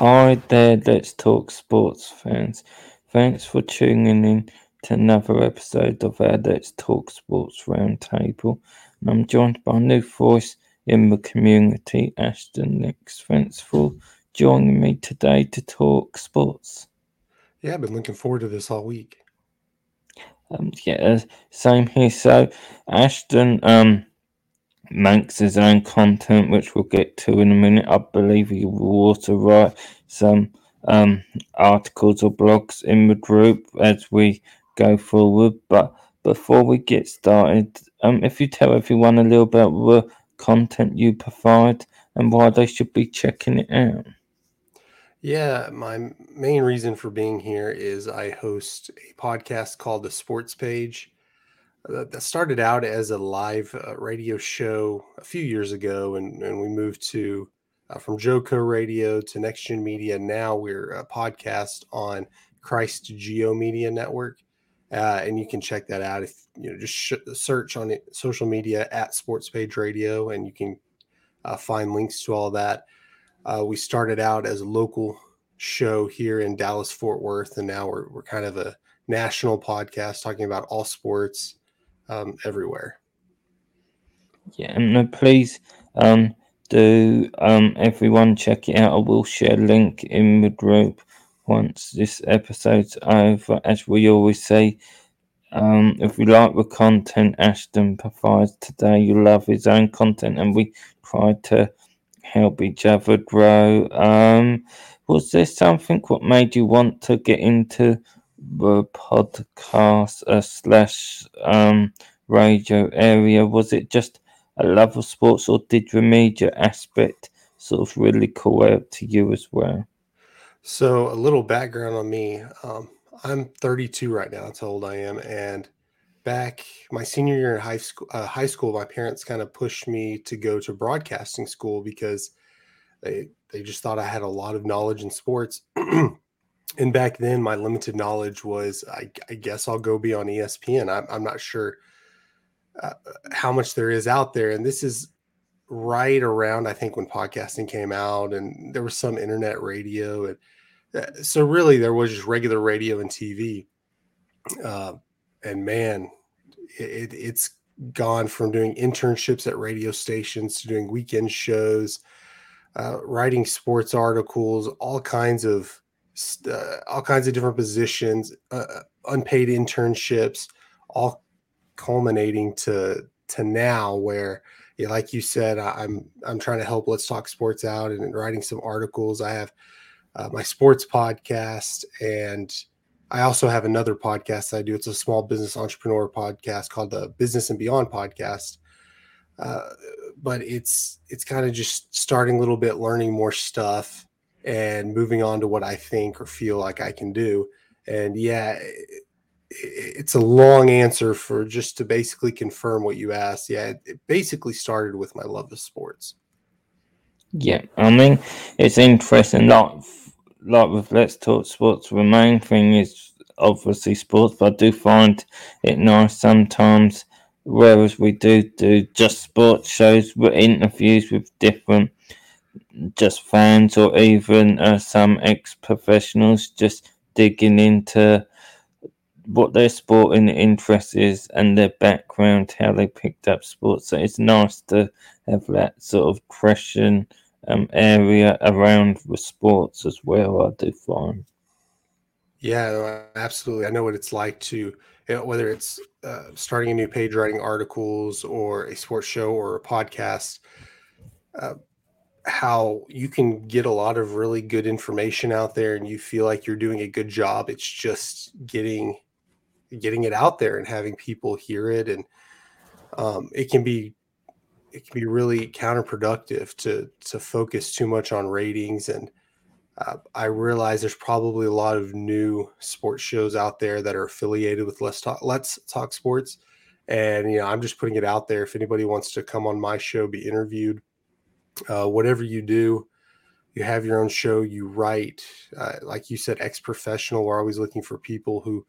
Hi there, Let's Talk Sports fans. Thanks for tuning in to another episode of our Let's Talk Sports Roundtable. And I'm joined by a new voice in the community, Ashton Nicks. Thanks for joining me today to talk sports. Yeah, I've been looking forward to this all week. Um, yeah, same here. So, Ashton, um, makes his own content, which we'll get to in a minute. I believe he will also write some um, articles or blogs in the group as we go forward. But before we get started, um, if you tell everyone a little about the content you provide and why they should be checking it out. Yeah, my main reason for being here is I host a podcast called The Sports Page that started out as a live uh, radio show a few years ago, and, and we moved to uh, from Joco Radio to Next Gen Media. Now we're a podcast on Christ Geo Media Network, uh, and you can check that out if you know just sh- search on it, social media at Sports Page Radio, and you can uh, find links to all that. Uh, we started out as a local show here in Dallas Fort Worth, and now we're we're kind of a national podcast talking about all sports um, everywhere. Yeah, and uh, please um, do um, everyone check it out. I will share link in the group once this episode's over. As we always say, um, if you like the content Ashton provides today, you love his own content, and we try to help each other grow. Um, was there something what made you want to get into the podcast uh, slash um, radio area? Was it just a love of sports, or did the media aspect sort of really call out to you as well? So, a little background on me. Um, I'm 32 right now. That's how old I am. And back my senior year in high school, uh, high school, my parents kind of pushed me to go to broadcasting school because they they just thought I had a lot of knowledge in sports. and back then, my limited knowledge was, I, I, guess I'll go be on ESPN. I'm, I'm not sure uh, how much there is out there. And this is right around, I think, when podcasting came out, and there was some internet radio. And uh, so, really, there was just regular radio and TV. Uh, and man, it, it's gone from doing internships at radio stations to doing weekend shows, uh, writing sports articles, all kinds of uh, all kinds of different positions, uh, unpaid internships, all culminating to to now where yeah, like you said i'm i'm trying to help let's talk sports out and, writing some articles. I have uh, my sports podcast and i also have another podcast i do. It's a small business entrepreneur podcast called the business and beyond podcast. Uh, but it's it's kind of just starting a little bit learning more stuff and moving on to what I think or feel like I can do. And yeah, it's a long answer for just to basically confirm what you asked. Yeah, it basically started with my love of sports. Yeah, I mean, it's interesting. Like, like with Let's Talk Sports, the main thing is obviously sports, but I do find it nice sometimes. Whereas we do do just sports shows with interviews with different just fans or even uh, some ex professionals just digging into what their sporting interest is and their background, how they picked up sports. So it's nice to have that sort of question um, area around the sports as well. I do find. Yeah, absolutely. I know what it's like to, you know, whether it's uh, starting a new page, writing articles, or a sports show or a podcast. Uh, how you can get a lot of really good information out there and you feel like you're doing a good job it's just getting getting it out there and having people hear it and um, it can be it can be really counterproductive to to focus too much on ratings and uh, I realize there's probably a lot of new sports shows out there that are affiliated with Let's Talk Let's Talk Sports, and you know I'm just putting it out there. If anybody wants to come on my show, be interviewed, uh, whatever you do, you have your own show, you write. Uh, like you said, ex professional. We're always looking for people who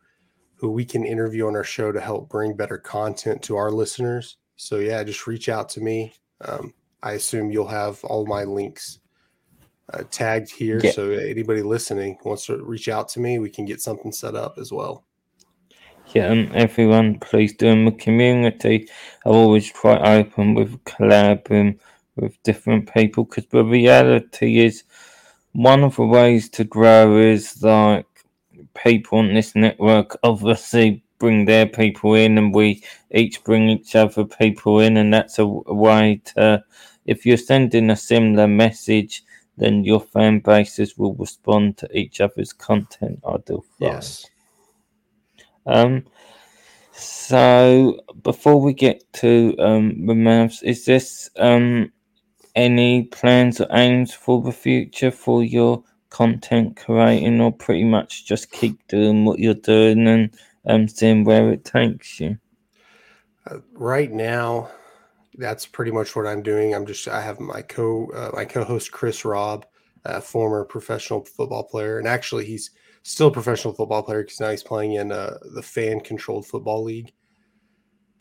who we can interview on our show to help bring better content to our listeners. So yeah, just reach out to me. Um, I assume you'll have all my links uh, tagged here. Yeah. So anybody listening wants to reach out to me, we can get something set up as well. Yeah, um, everyone, please do in the community. I always try open with collaborating with different people because the reality is one of the ways to grow is like people on this network obviously bring their people in and we each bring each other people in and that's a way to if you're sending a similar message then your fan bases will respond to each other's content i do yes. Um so before we get to um the Mavs, is this um any plans or aims for the future for your content creating or pretty much just keep doing what you're doing and um, seeing where it takes you? Uh, right now that's pretty much what i'm doing. I'm just i have my co uh, my co-host chris robb a former professional football player. And actually he's still a professional football player because now he's playing in uh, the fan controlled football league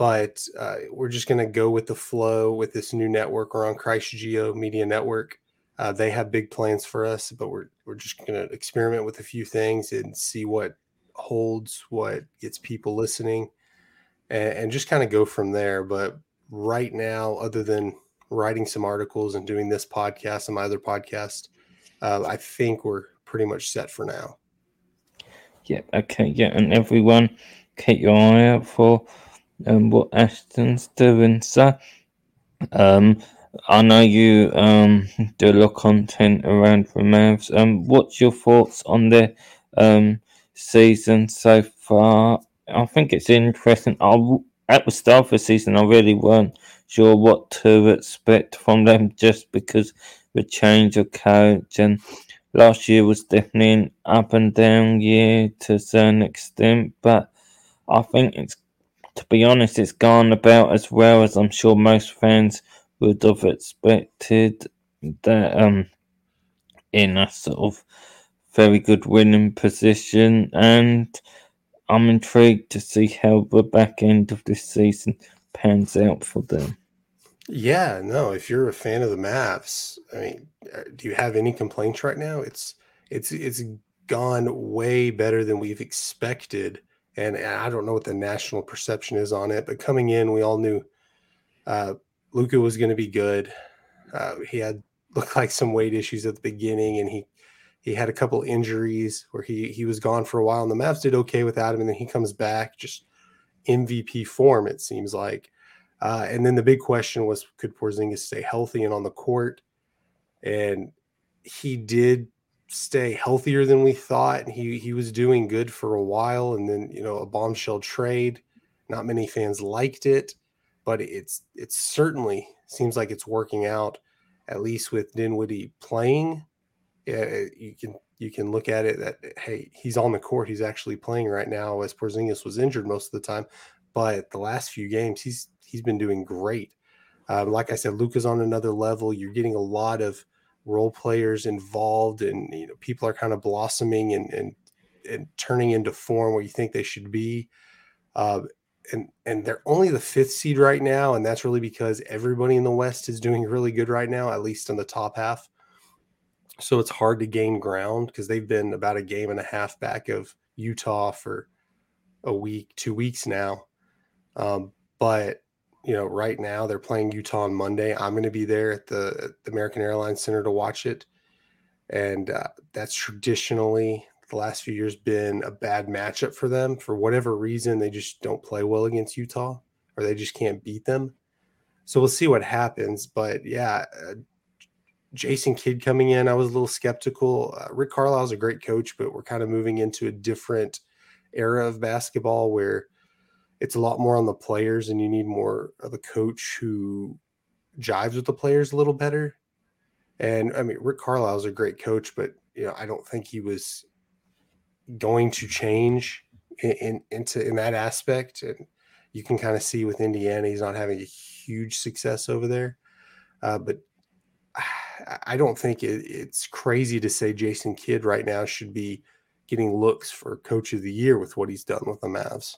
but uh, we're just going to go with the flow with this new network. We're on Christ Geo Media Network. Uh, they have big plans for us, but we're we're just going to experiment with a few things and see what holds, what gets people listening, and, and just kind of go from there. But right now, other than writing some articles and doing this podcast and my other podcast, uh, I think we're pretty much set for now. Yeah. Okay. Yeah. And everyone, keep your eye out for um, what Ashton's doing. So, um, I know you um, do a lot of content around the Mavs. Um, what's your thoughts on the um, season so far? I think it's interesting. I, at the start of the season, I really weren't sure what to expect from them just because the change of coach and last year was definitely an up and down year to a certain extent, but I think it's to be honest, it's gone about as well as I'm sure most fans would have expected. That um, in a sort of very good winning position, and I'm intrigued to see how the back end of this season pans out for them. Yeah, no. If you're a fan of the Mavs, I mean, uh, do you have any complaints right now? It's it's it's gone way better than we've expected and I don't know what the national perception is on it, but coming in, we all knew uh, Luka was going to be good. Uh, he had looked like some weight issues at the beginning, and he he had a couple injuries where he he was gone for a while, and the Mavs did okay without him, and then he comes back just MVP form. It seems like, uh, and then the big question was, could Porzingis stay healthy and on the court? And he did stay healthier than we thought. He he was doing good for a while, and then you know a bombshell trade. Not many fans liked it, but it's it certainly seems like it's working out. At least with Dinwiddie playing, yeah, you can you can look at it that hey he's on the court. He's actually playing right now, as Porzingis was injured most of the time. But the last few games, he's he's been doing great. Um, like I said, Luka's on another level. You're getting a lot of role players involved and you know people are kind of blossoming and and, and turning into form where you think they should be uh, and and they're only the fifth seed right now and that's really because everybody in the west is doing really good right now at least in the top half. So it's hard to gain ground because they've been about a game and a half back of utah for a week two weeks now. Um, but you know, right now they're playing Utah on Monday. I'm going to be there at the, the, American Airlines Center to watch it, and uh, that's traditionally the last few years been a bad matchup for them. For whatever reason, they just don't play well against Utah, or they just can't beat them. So we'll see what happens. But yeah, uh, Jason Kidd coming in, I was a little skeptical. Uh, Rick Carlisle's a great coach, but we're kind of moving into a different era of basketball where it's a lot more on the players and you need more of a coach who jives with the players a little better. And I mean, Rick Carlisle is a great coach, but you know, I don't think he was going to change in, in into in that aspect. And you can kind of see with Indiana, he's not having a huge success over there. Uh, but I don't think it, it's crazy to say Jason Kidd right now should be getting looks for Coach of the Year with what he's done with the Mavs.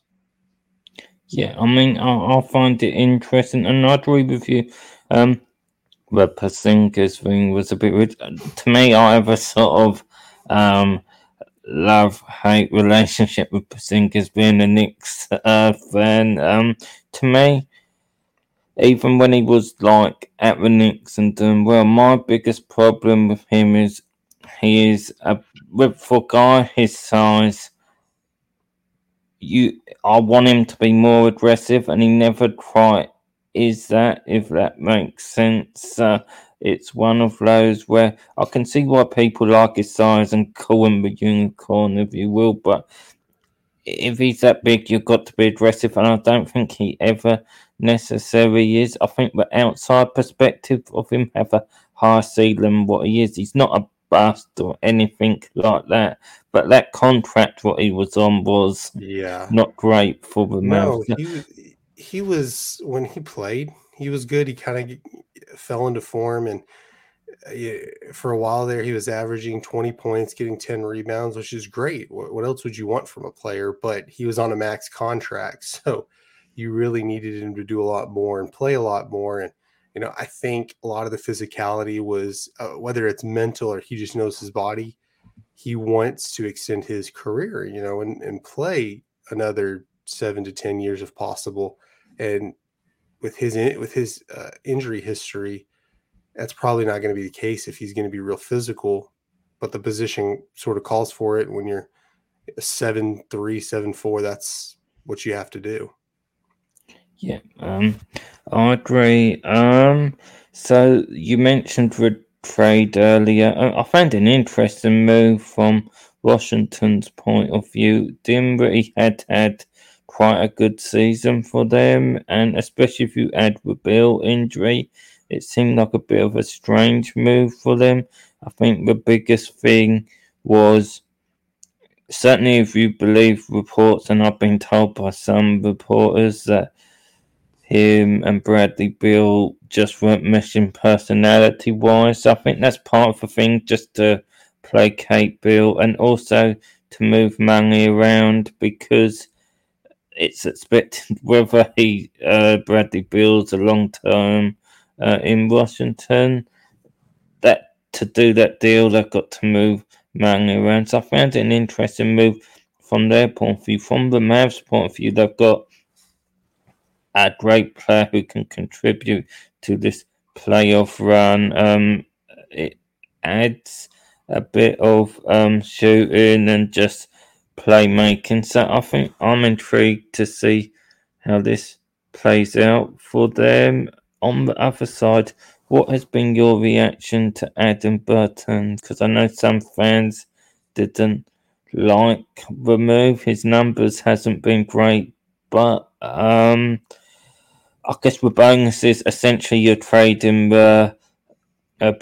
Yeah, I mean, I, I find it interesting, and I agree with you. Um, the Porzingis thing was a bit weird. To me, I have a sort of um, love hate relationship with Porzingis being a Knicks uh, fan. Um, to me, even when he was like at the Knicks and doing well, my biggest problem with him is he is a with for guy his size. You, I want him to be more aggressive, and he never quite is that. If that makes sense, uh, it's one of those where I can see why people like his size and call him the unicorn, if you will. But if he's that big, you've got to be aggressive, and I don't think he ever necessarily is. I think the outside perspective of him have a higher ceiling what he is. He's not a bust or anything like that. But that contract what he was on was yeah not great for the no, He was, he was when he played, he was good. He kind of fell into form and uh, for a while there he was averaging 20 points getting 10 rebounds which is great what, else would you want from a player but he was on a max contract so you really needed him to do a lot more and play a lot more and you know, I think a lot of the physicality was uh, whether it's mental or he just knows his body. He wants to extend his career, you know, and, and play another seven to ten years if possible. And with his with his uh, injury history, that's probably not going to be the case if he's going to be real physical. But the position sort of calls for it. When you're seven three, seven four, that's what you have to do. Yeah, um, I agree. Um, so you mentioned the trade earlier. I found an interesting move from Washington's point of view. Dinwiddie had had quite a good season for them, and especially if you add the Beal injury, it seemed like a bit of a strange move for them. I think the biggest thing was certainly if you believe reports, and I've been told by some reporters that him and Bradley Beal just weren't meshing personality wise. I think that's part of the thing, just to placate Beal and also to move money around because it's expected whether he uh, Bradley Beal's a long term uh, in Washington that to do that deal they've got to move money around. So I found it an interesting move from their point of view. From the Mavs point of view, they've got a great player who can contribute to this playoff run. Um, it adds a bit of um, shooting and just playmaking. So I think I'm intrigued to see how this plays out for them. On the other side, what has been your reaction to Adam Bertans? Because I know some fans didn't like the move. His numbers hasn't been great, but um, I guess with bonuses, essentially you're trading the uh,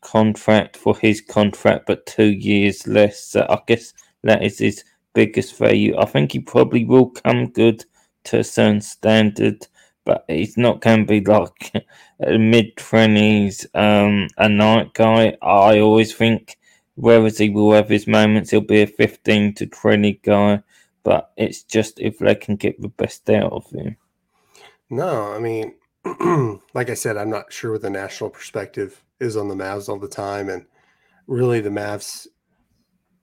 contract for his contract, but two years less. So I guess that is his biggest value. I think he probably will come good to a certain standard, but he's not going to be like a mid twenties um, a night guy. I always think whereas he will have his moments, he'll be a fifteen to twenty guy. But it's just if they can get the best out of him. No, I mean, like I said, I'm not sure what the national perspective is on the Mavs all the time, and really the Mavs,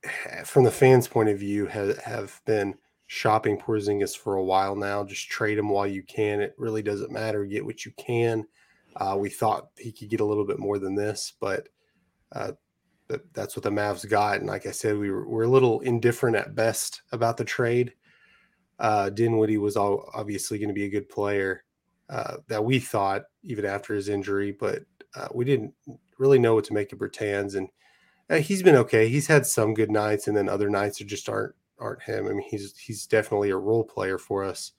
from the fans' point of view, have have been shopping Porzingis for a while now. Just trade him while you can. It really doesn't matter. Get what you can. Uh, we thought he could get a little bit more than this, but uh, that's what the Mavs got. And like I said, we were, we're a little indifferent at best about the trade uh, Dinwiddie was all obviously going to be a good player uh, that we thought even after his injury, but uh, we didn't really know what to make of Bertans, and uh, he's been okay. He's had some good nights, and then other nights that just aren't aren't him. I mean, he's he's definitely a role player for us,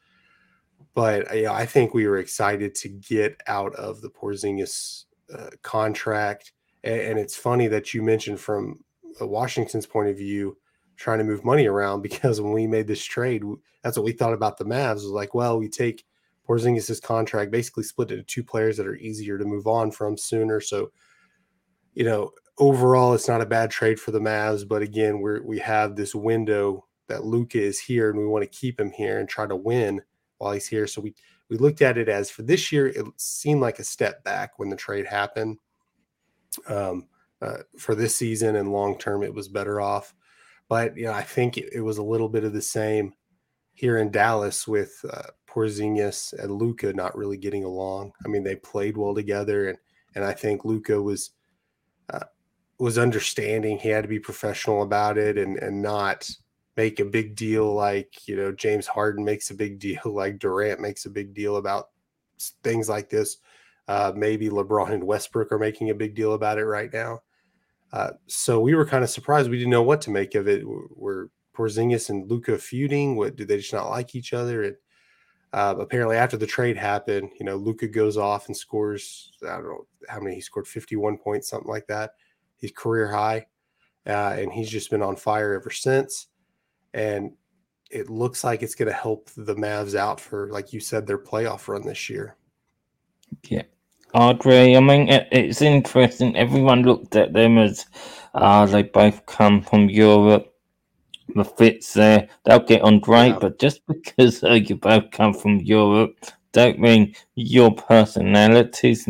but uh, I think we were excited to get out of the Porzingis uh, contract, and, and it's funny that you mentioned from Washington's point of view trying to move money around because when we made this trade, that's what we thought about the Mavs was like, well, we take Porzingis' contract, basically split it to two players that are easier to move on from sooner. So, you know, overall, it's not a bad trade for the Mavs, but again, we're we have this window that Luka is here, and we want to keep him here and try to win while he's here. So we we looked at it as for this year, it seemed like a step back when the trade happened. Um, uh, for this season and long term, it was better off. But you know, I think it, it, was a little bit of the same here in Dallas with uh, Porzingis and Luka not really getting along. I mean, they played well together, and and I think Luka was uh, was understanding. He had to be professional about it and and not make a big deal like you know James Harden makes a big deal, like Durant makes a big deal about things like this. Uh, maybe LeBron and Westbrook are making a big deal about it right now. Uh, so we were kind of surprised. We didn't know what to make of it. Were Porzingis and Luka feuding? What do they just not like each other? And uh, apparently, after the trade happened, you know, Luka goes off and scores. I don't know how many he scored, fifty-one points, something like that. His career high, uh, and he's just been on fire ever since and it looks like it's going to help the Mavs out for, like you said, their playoff run this year. Yeah, Agree. I mean, it, it's interesting. Everyone looked at them as uh, they both come from Europe. The fits there, they'll get on great, yeah. but just because uh, you both come from Europe, don't mean your personalities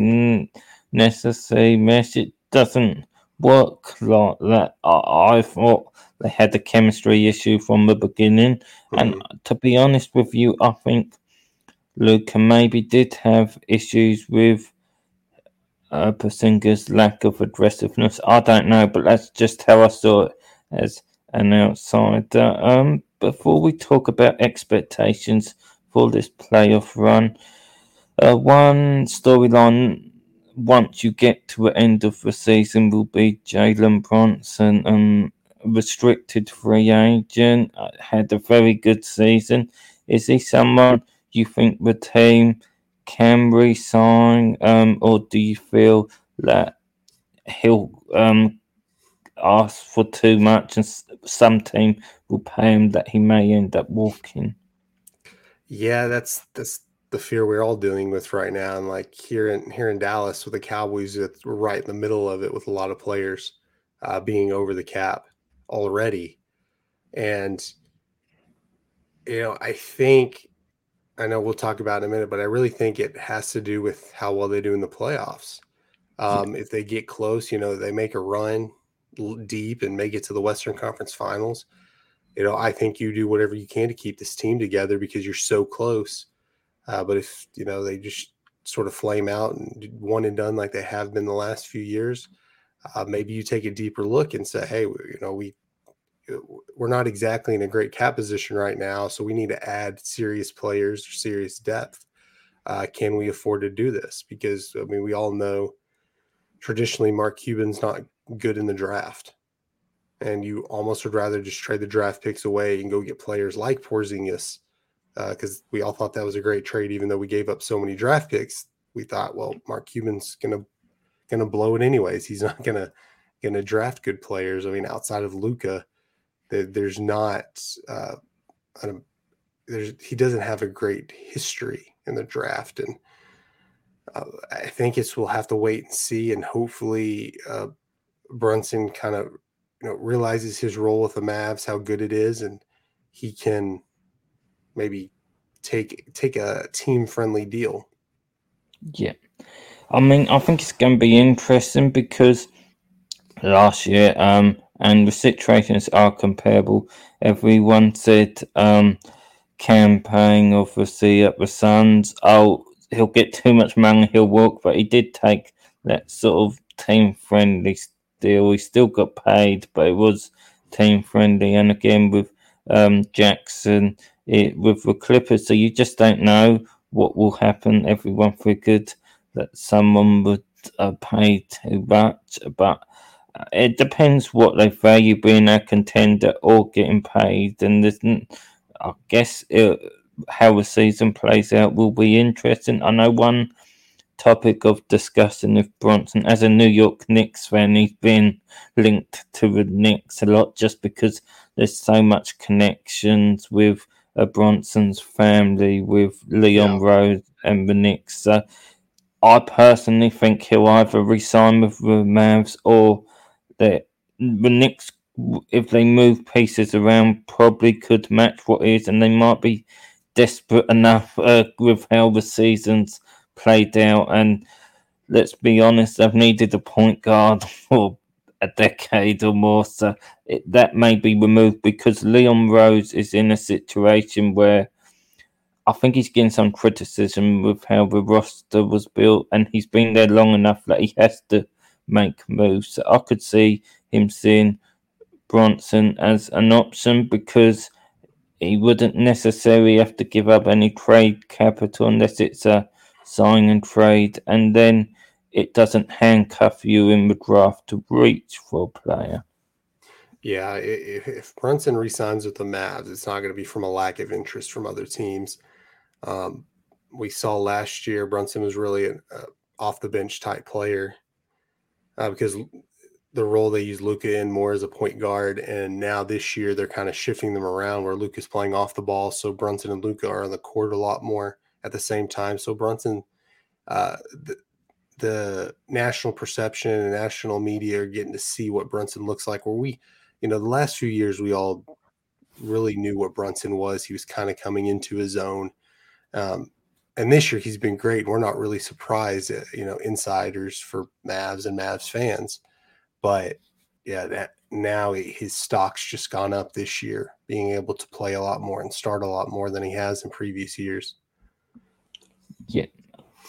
necessarily mesh. It doesn't work like that. I, I thought they had the chemistry issue from the beginning. Mm-hmm. And to be honest with you, I think Luka maybe did have issues with uh, lack of aggressiveness. I don't know, but that's just how I saw it as an outsider. Um, before we talk about expectations for this playoff run, uh, one storyline once you get to the end of the season will be Jalen Brunson. Um, restricted free agent, uh, had a very good season. Is he someone you think the team can resign, um, or do you feel that he'll um, ask for too much and some team will pay him that he may end up walking? Yeah, that's that's the fear we're all dealing with right now. And like here in here in Dallas with the Cowboys, we're right in the middle of it with a lot of players uh, being over the cap already. And, you know, I think, I know we'll talk about in a minute, but I really think it has to do with how well they do in the playoffs. Um, if they get close, you know, they make a run deep and make it to the Western Conference Finals. You know, I think you do whatever you can to keep this team together because you're so close. Uh, but if you know they just sort of flame out and one and done like they have been the last few years, uh, maybe you take a deeper look and say, hey, you know, we we're not exactly in a great cap position right now, so we need to add serious players serious depth. Uh, can we afford to do this? Because I mean, we all know traditionally Mark Cuban's not good in the draft, and you almost would rather just trade the draft picks away and go get players like Porzingis, because uh, we all thought that was a great trade, even though we gave up so many draft picks. We thought, well, Mark Cuban's gonna to blow it anyways. He's not going to draft good players. I mean, outside of Luka, there, there's not uh, there's he doesn't have a great history in the draft, and uh, I think it's we'll have to wait and see, and hopefully uh, Brunson kind of you know realizes his role with the Mavs, how good it is, and he can maybe take take a team friendly deal. Yeah, I mean, I think it's going to be interesting because last year, um, and the situations are comparable. Everyone said, um, Cam Payne obviously at the Suns, oh, he'll get too much money, he'll walk, but he did take that sort of team friendly deal. He still got paid, but it was team friendly. And again, with um, Jackson, it, with the Clippers, so you just don't know what will happen. Everyone figured that someone would uh, pay too much, but it depends what they value being a contender or getting paid. And I guess it, how the season plays out will be interesting. I know one topic of discussion with Brunson as a New York Knicks fan, he's been linked to the Knicks a lot just because there's so much connections with uh, Brunson's family, with Leon yeah. Rose and the Knicks. So I personally think he'll either resign with the Mavs or the the Knicks, if they move pieces around, probably could match what is, and they might be desperate enough uh, with how the season's played out. And let's be honest, they've needed a point guard for a decade or more. So it, that may be removed because Leon Rose is in a situation where I think he's getting some criticism with how the roster was built, and he's been there long enough that he has to make moves. So I could see him seeing Brunson as an option because he wouldn't necessarily have to give up any trade capital unless it's a sign and trade, and then it doesn't handcuff you in the draft to reach for a player. Yeah, if, if Brunson resigns with the Mavs, it's not going to be from a lack of interest from other teams. Um, we saw last year Brunson was really an uh, off the bench type player uh, because the role they use Luka in more as a point guard, and now this year they're kind of shifting them around where Luka's playing off the ball, so Brunson and Luka are on the court a lot more at the same time. So Brunson, uh, the, the national perception and national media are getting to see what Brunson looks like. Where we, you know, the last few years we all really knew what Brunson was. He was kind of coming into his own. Um, and this year he's been great. We're not really surprised, at, you know, insiders for Mavs and Mavs fans but yeah, that now his stock's just gone up this year, being able to play a lot more and start a lot more than he has in previous years. Yeah,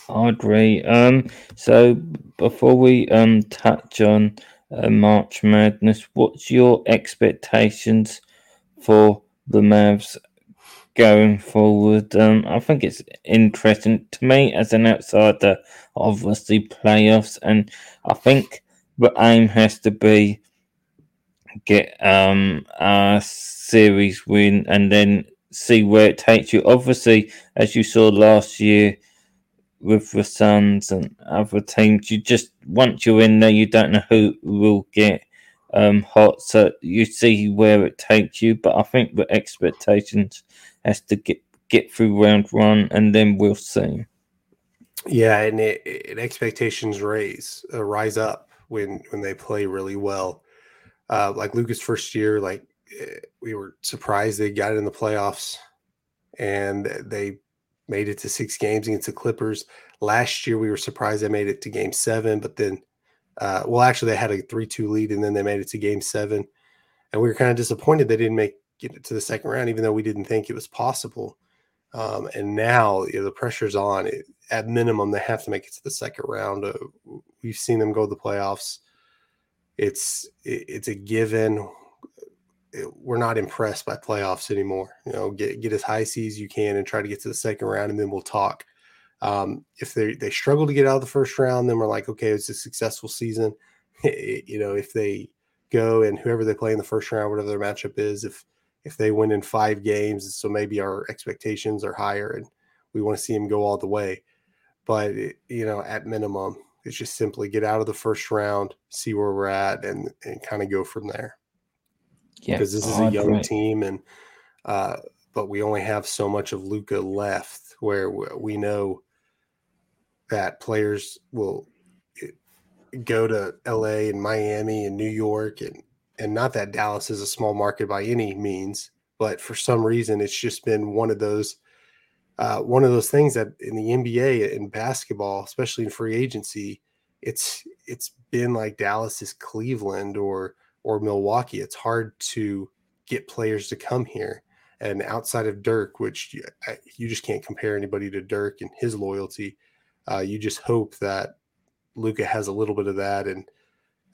I agree. Um, so before we um touch on uh, March Madness, what's your expectations for the Mavs going forward? Um, I think it's interesting to me as an outsider. Obviously, playoffs, and I think the aim has to be get um a series win and then see where it takes you. Obviously, as you saw last year with the Suns and other teams, you just once you're in there, you don't know who will get um hot. So you see where it takes you. But I think the expectations has to get get through round one, and then we'll see. Yeah, and, it, it expectations raise uh, rise up when when they play really well. Uh, like Luka's first year, like eh, we were surprised they got it in the playoffs, and they made it to six games against the Clippers. Last year, we were surprised they made it to Game Seven, but then, uh, well, actually, they had a three-two lead, and then they made it to Game Seven, and we were kind of disappointed they didn't make it to the second round, even though we didn't think it was possible. Um, and now you know, the pressure's on. It, at minimum, they have to make it to the second round. Uh, we've seen them go to the playoffs. It's it, it's a given. It, we're not impressed by playoffs anymore. You know, get get as high seas you can and try to get to the second round, and then we'll talk. Um, if they they struggle to get out of the first round, then we're like, okay, it's a successful season. you know, if they go and whoever they play in the first round, whatever their matchup is, if if they win in five games, so maybe our expectations are higher and we want to see them go all the way. But it, you know, at minimum, it's just simply get out of the first round, see where we're at, and and kind of go from there. Yeah, because this is a young team, and uh, but we only have so much of Luka left, where we know that players will eh, go to LA and Miami and New York and and not that Dallas is a small market by any means, but for some reason it's just been one of those uh, one of those things that in the NBA in basketball, especially in free agency, it's it's been like Dallas is Cleveland or or Milwaukee. It's hard to get players to come here. And outside of Dirk, which you, you just can't compare anybody to Dirk and his loyalty, uh, you just hope that Luka has a little bit of that. And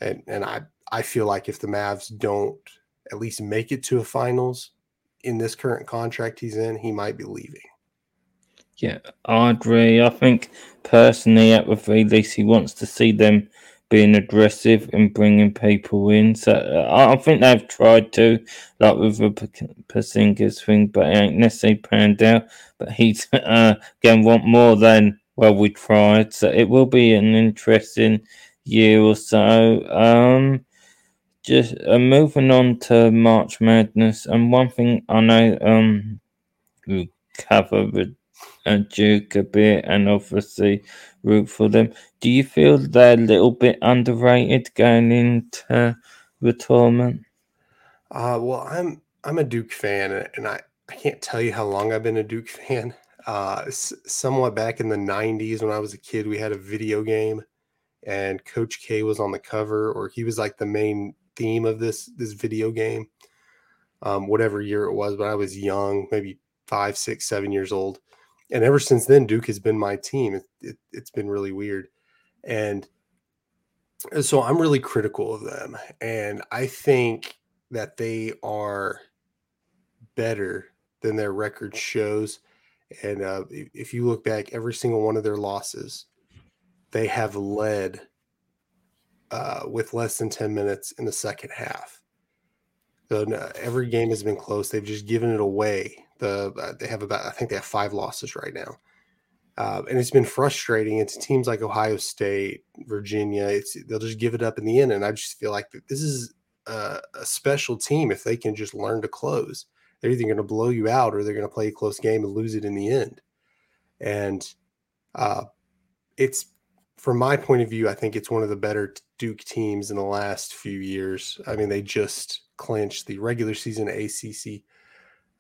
and and I I feel like if the Mavs don't at least make it to a finals in this current contract he's in, he might be leaving. Yeah, I agree. I think personally, at the very least, he wants to see them being aggressive and bringing people in. So uh, I think they've tried to, like with the Porzingis thing, but it ain't necessarily panned out. But he's uh, going to want more than well we tried. So it will be an interesting year or so. Um, just uh, moving on to March Madness, and one thing I know um we covered and Duke a bit, and obviously root for them. Do you feel they're a little bit underrated going into the tournament? Uh, well, I'm I'm a Duke fan, and I I can't tell you how long I've been a Duke fan. Uh, somewhat back in the 90s when I was a kid, we had a video game and Coach K was on the cover, or he was like the main theme of this this video game. Um, whatever year it was, but I was young, maybe five, six, seven years old, and ever since then, Duke has been my team. It, it, it's been really weird, and so I'm really critical of them, and I think that they are better than their record shows. And uh, if you look back, every single one of their losses they have led uh, with less than 10 minutes in the second half. So every game has been close. They've just given it away. The uh, they have about I think they have five losses right now, uh, and it's been frustrating. It's teams like Ohio State, Virginia. It's they'll just give it up in the end, and I just feel like this is a, a special team if they can just learn to close. They're either going to blow you out or they're going to play a close game and lose it in the end. And uh, it's from my point of view, I think it's one of the better Duke teams in the last few years. I mean, they just clinched the regular season ACC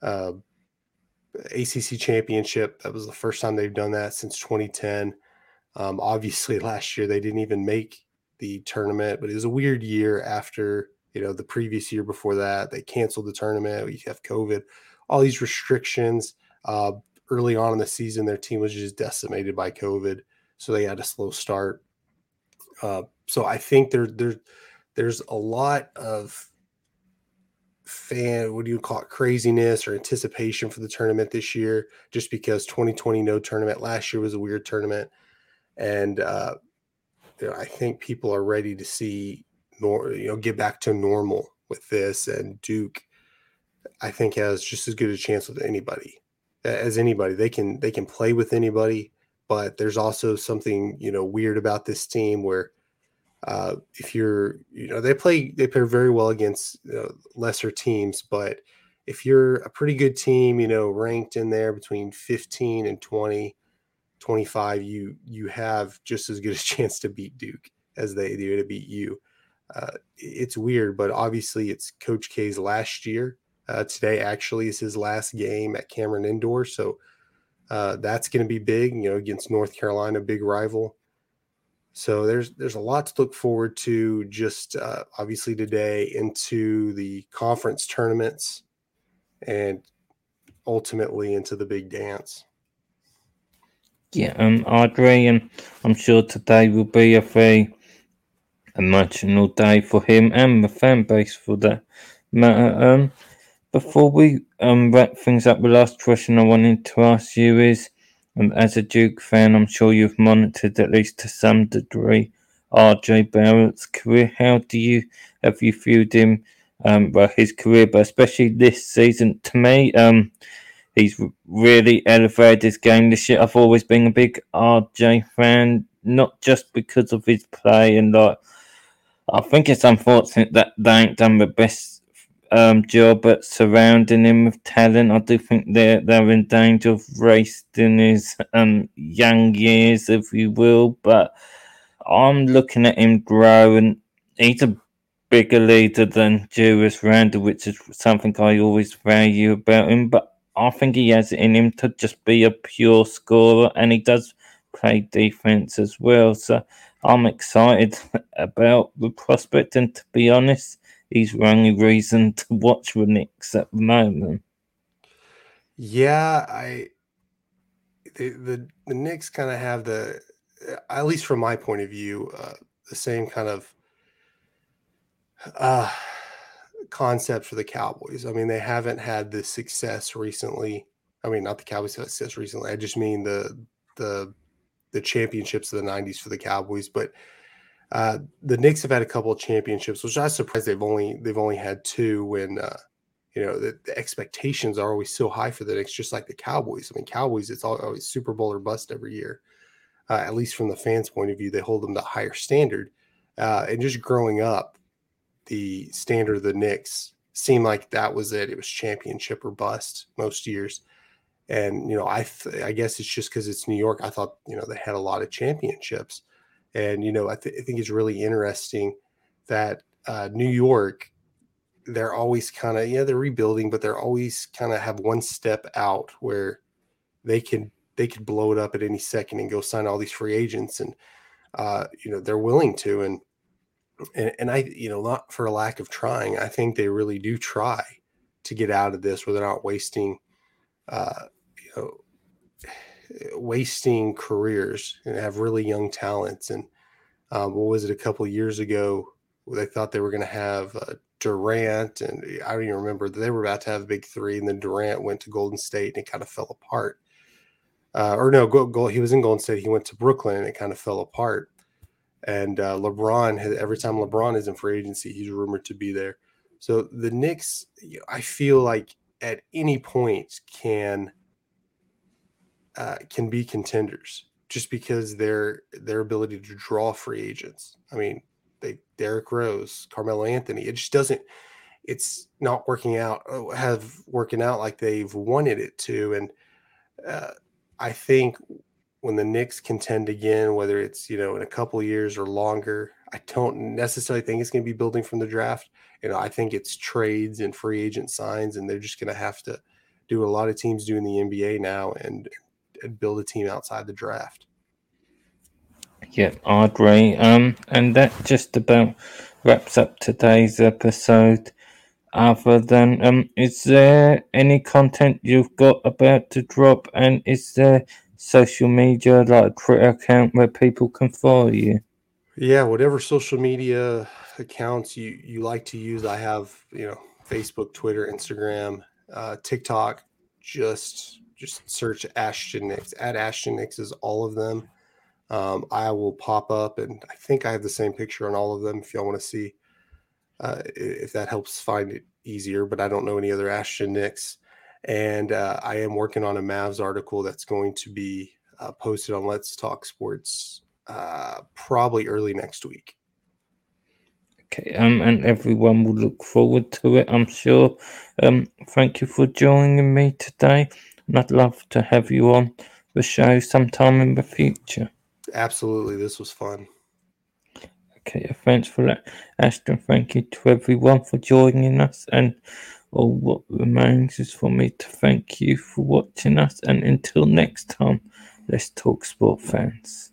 uh, ACC championship. That was the first time they've done that since 2010. Um, obviously, last year they didn't even make the tournament, but it was a weird year after you know the previous year before that. They canceled the tournament. You have COVID, all these restrictions. Uh, early on in the season, their team was just decimated by COVID so they had a slow start. Uh, so I think there there there's a lot of fan what do you call it craziness or anticipation for the tournament this year just because 2020 no tournament last year was a weird tournament and uh, you know, I think people are ready to see nor you know get back to normal with this. And Duke I think has just as good a chance with anybody as anybody. They can they can play with anybody but there's also something you know weird about this team where uh, if you're you know they play they play very well against you know, lesser teams but if you're a pretty good team you know ranked in there between 15 and 20 25 you you have just as good a chance to beat duke as they do to beat you uh, it's weird but obviously it's coach k's last year uh, today actually is his last game at cameron indoor so uh, that's going to be big, you know, against North Carolina, big rival. So there's there's a lot to look forward to. Just uh, obviously today into the conference tournaments, and ultimately into the big dance. Yeah, um, Audrey, and I'm sure today will be a very emotional day for him and the fan base for that matter. Um, before we um, wrap things up, the last question I wanted to ask you is, um, as a Duke fan, I'm sure you've monitored at least to some degree RJ Barrett's career. How do you have you viewed him, um, well, his career, but especially this season? To me, um, he's really elevated his game this year. I've always been a big RJ fan, not just because of his play and like. I think it's unfortunate that they ain't done the best um, job at surrounding him with talent. I do think they're they're in danger of wasting his um, young years, if you will. But I'm looking at him grow, and he's a bigger leader than Julius Randle, which is something I always value about him. But I think he has it in him to just be a pure scorer, and he does play defense as well. So I'm excited about the prospect, and to be honest he's the only reason to watch the Knicks at the moment. Yeah, I the the, the Knicks kind of have the at least from my point of view uh, the same kind of uh concept for the Cowboys. I mean, they haven't had the success recently. I mean, not the Cowboys success recently. I just mean the the the championships of the 90s for the Cowboys, but uh, the Knicks have had a couple of championships, which I was surprised they've only they've only had two. When uh, you know the, the, expectations are always so high for the Knicks, just like the Cowboys. I mean, Cowboys it's always Super Bowl or bust every year. Uh, at least from the fans' point of view, they hold them to higher standard. Uh, and just growing up, the standard of the Knicks seemed like that was it. It was championship or bust most years. And you know, I th- I guess it's just because it's New York. I thought you know they had a lot of championships. And, you know, I, th- I think it's really interesting that uh, New York they're always kind of yeah they're rebuilding, but they're always kind of have one step out where they can they could blow it up at any second and go sign all these free agents and uh, you know they're willing to and, and and I you know not for a lack of trying I think they really do try to get out of this where they're not wasting uh, you know wasting careers and have really young talents and um, what was it a couple years ago they thought they were going to have uh, Durant and I don't even remember they were about to have a big three and then Durant went to Golden State and it kind of fell apart uh, or no, go, go, he was in Golden State. He went to Brooklyn and it kind of fell apart. And uh, LeBron, every time LeBron is in free agency, he's rumored to be there. So the Knicks, I feel like at any point can uh, can be contenders just because their their ability to draw free agents. I mean, they Derrick Rose, Carmelo Anthony. It just doesn't. It's not working out. Uh, have working out like they've wanted it to, and uh, I think when the Knicks contend again, whether it's you know in a couple years or longer, I don't necessarily think it's going to be building from the draft. You know, I think it's trades and free agent signs, and they're just going to have to do what a lot of teams do in the NBA now and, and build a team outside the draft. Yeah, I agree. Um, and that just about wraps up today's episode other than um is there any content you've got about to drop and is there social media like twitter account where people can follow you yeah whatever social media accounts you you like to use i have you know facebook twitter instagram uh, tiktok just just search ashton nicks at ashton nicks is all of them um, i will pop up and i think i have the same picture on all of them if y'all want to see uh, if that helps find it easier, but I don't know any other Ashton Nicks. And uh, I am working on a Mavs article that's going to be uh, posted on Let's Talk Sports uh, probably early next week. Okay, um, and everyone will look forward to it, I'm sure. Um, thank you for joining me today, and I'd love to have you on the show sometime in the future. Absolutely, this was fun. Okay, thanks for that, Ashton. Thank you to everyone for joining us. And all what remains is for me to thank you for watching us. And until next time, let's talk sport fans.